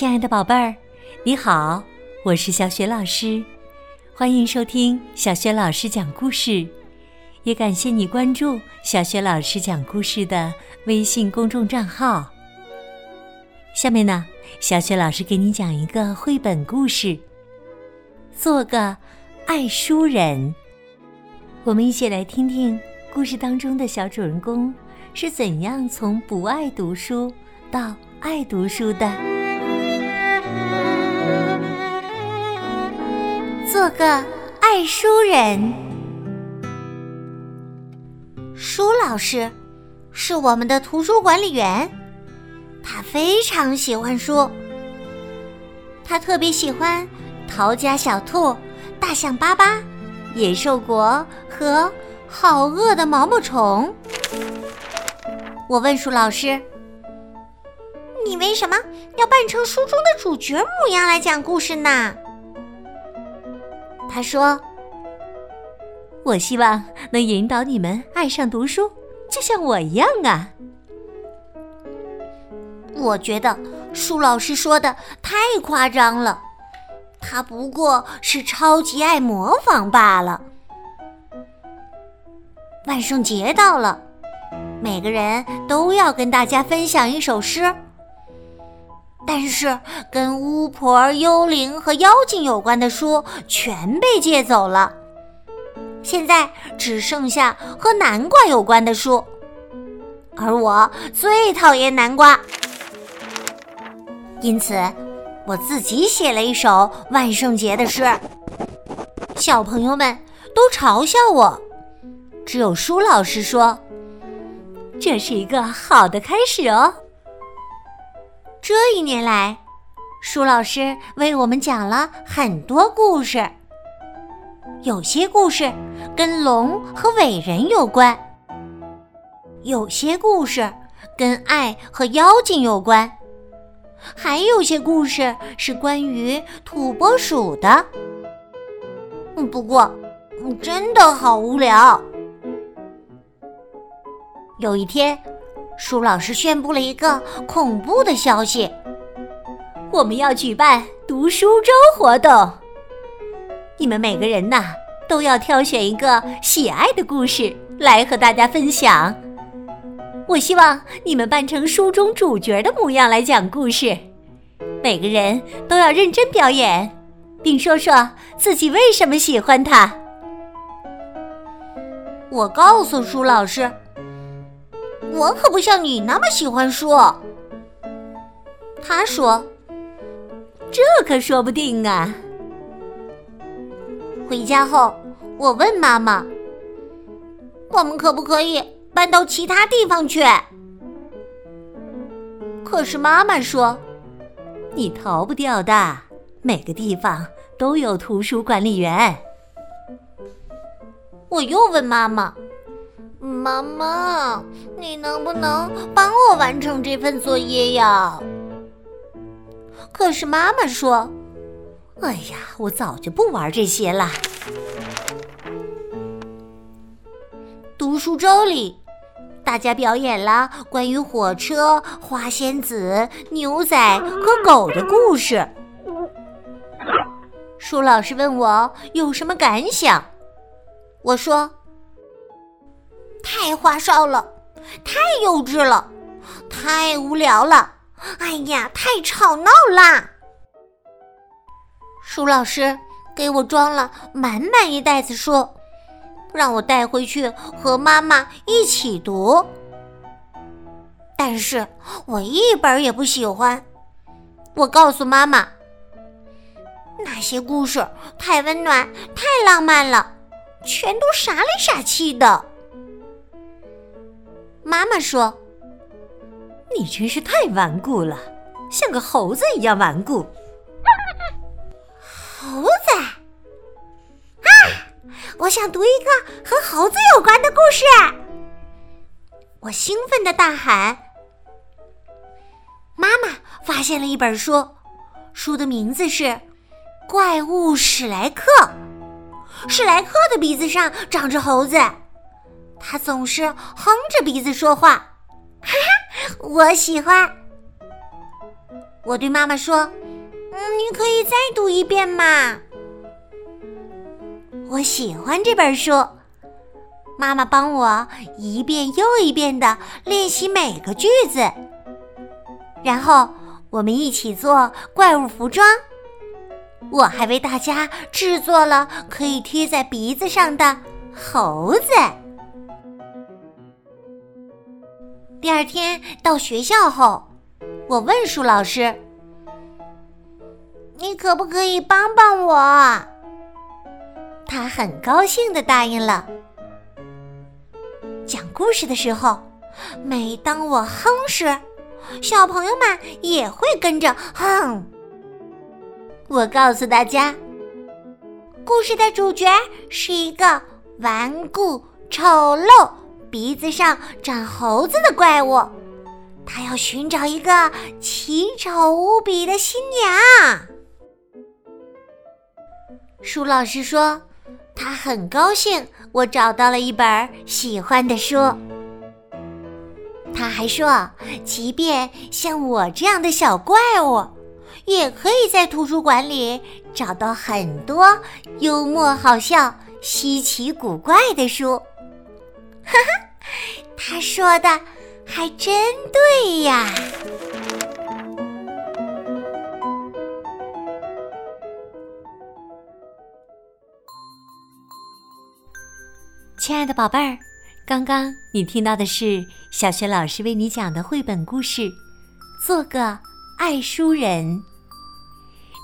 亲爱的宝贝儿，你好，我是小雪老师，欢迎收听小雪老师讲故事，也感谢你关注小雪老师讲故事的微信公众账号。下面呢，小雪老师给你讲一个绘本故事，做个爱书人。我们一起来听听故事当中的小主人公是怎样从不爱读书到爱读书的。做个爱书人。舒老师是我们的图书管理员，他非常喜欢书。他特别喜欢《逃家小兔》《大象巴巴》《野兽国》和《好饿的毛毛虫》。我问舒老师：“你为什么要扮成书中的主角模样来讲故事呢？”他说：“我希望能引导你们爱上读书，就像我一样啊。”我觉得舒老师说的太夸张了，他不过是超级爱模仿罢了。万圣节到了，每个人都要跟大家分享一首诗。但是，跟巫婆、幽灵和妖精有关的书全被借走了，现在只剩下和南瓜有关的书，而我最讨厌南瓜，因此我自己写了一首万圣节的诗。小朋友们都嘲笑我，只有舒老师说：“这是一个好的开始哦。”这一年来，舒老师为我们讲了很多故事。有些故事跟龙和伟人有关，有些故事跟爱和妖精有关，还有些故事是关于土拨鼠的。不过，真的好无聊。有一天。舒老师宣布了一个恐怖的消息：我们要举办读书周活动。你们每个人呐，都要挑选一个喜爱的故事来和大家分享。我希望你们扮成书中主角的模样来讲故事。每个人都要认真表演，并说说自己为什么喜欢它。我告诉舒老师。我可不像你那么喜欢书。他说：“这可说不定啊。”回家后，我问妈妈：“我们可不可以搬到其他地方去？”可是妈妈说：“你逃不掉的，每个地方都有图书管理员。”我又问妈妈。妈妈，你能不能帮我完成这份作业呀？可是妈妈说：“哎呀，我早就不玩这些了。”读书周里，大家表演了关于火车、花仙子、牛仔和狗的故事。舒老师问我有什么感想，我说。太花哨了，太幼稚了，太无聊了！哎呀，太吵闹啦！舒老师给我装了满满一袋子书，让我带回去和妈妈一起读。但是我一本也不喜欢。我告诉妈妈，那些故事太温暖、太浪漫了，全都傻里傻气的。妈妈说：“你真是太顽固了，像个猴子一样顽固。”猴子啊！我想读一个和猴子有关的故事。我兴奋的大喊：“妈妈发现了一本书，书的名字是《怪物史莱克》。史莱克的鼻子上长着猴子。”他总是哼着鼻子说话，哈哈，我喜欢。我对妈妈说：“嗯，你可以再读一遍嘛。”我喜欢这本书。妈妈帮我一遍又一遍的练习每个句子，然后我们一起做怪物服装。我还为大家制作了可以贴在鼻子上的猴子。第二天到学校后，我问舒老师：“你可不可以帮帮我？”他很高兴的答应了。讲故事的时候，每当我哼时，小朋友们也会跟着哼。我告诉大家，故事的主角是一个顽固、丑陋、鼻子上长猴子的怪物，他要寻找一个奇丑无比的新娘。舒老师说。他很高兴，我找到了一本喜欢的书。他还说，即便像我这样的小怪物，也可以在图书馆里找到很多幽默、好笑、稀奇古怪的书。哈哈，他说的还真对呀。亲爱的宝贝儿，刚刚你听到的是小学老师为你讲的绘本故事《做个爱书人》。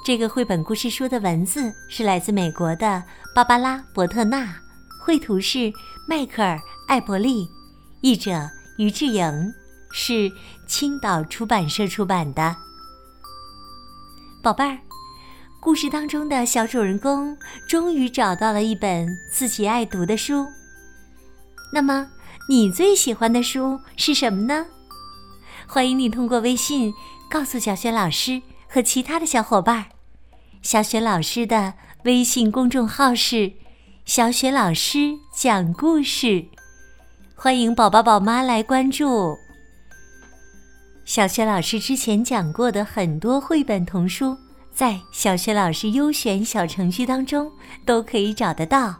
这个绘本故事书的文字是来自美国的芭芭拉·伯特纳，绘图是迈克尔·艾伯利，译者于志莹，是青岛出版社出版的。宝贝儿，故事当中的小主人公终于找到了一本自己爱读的书。那么，你最喜欢的书是什么呢？欢迎你通过微信告诉小雪老师和其他的小伙伴。小雪老师的微信公众号是“小雪老师讲故事”，欢迎宝宝宝妈来关注。小雪老师之前讲过的很多绘本童书，在小雪老师优选小程序当中都可以找得到。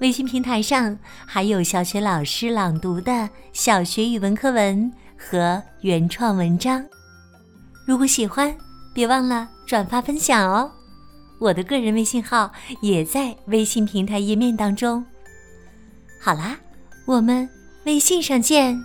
微信平台上还有小学老师朗读的小学语文课文和原创文章，如果喜欢，别忘了转发分享哦。我的个人微信号也在微信平台页面当中。好啦，我们微信上见。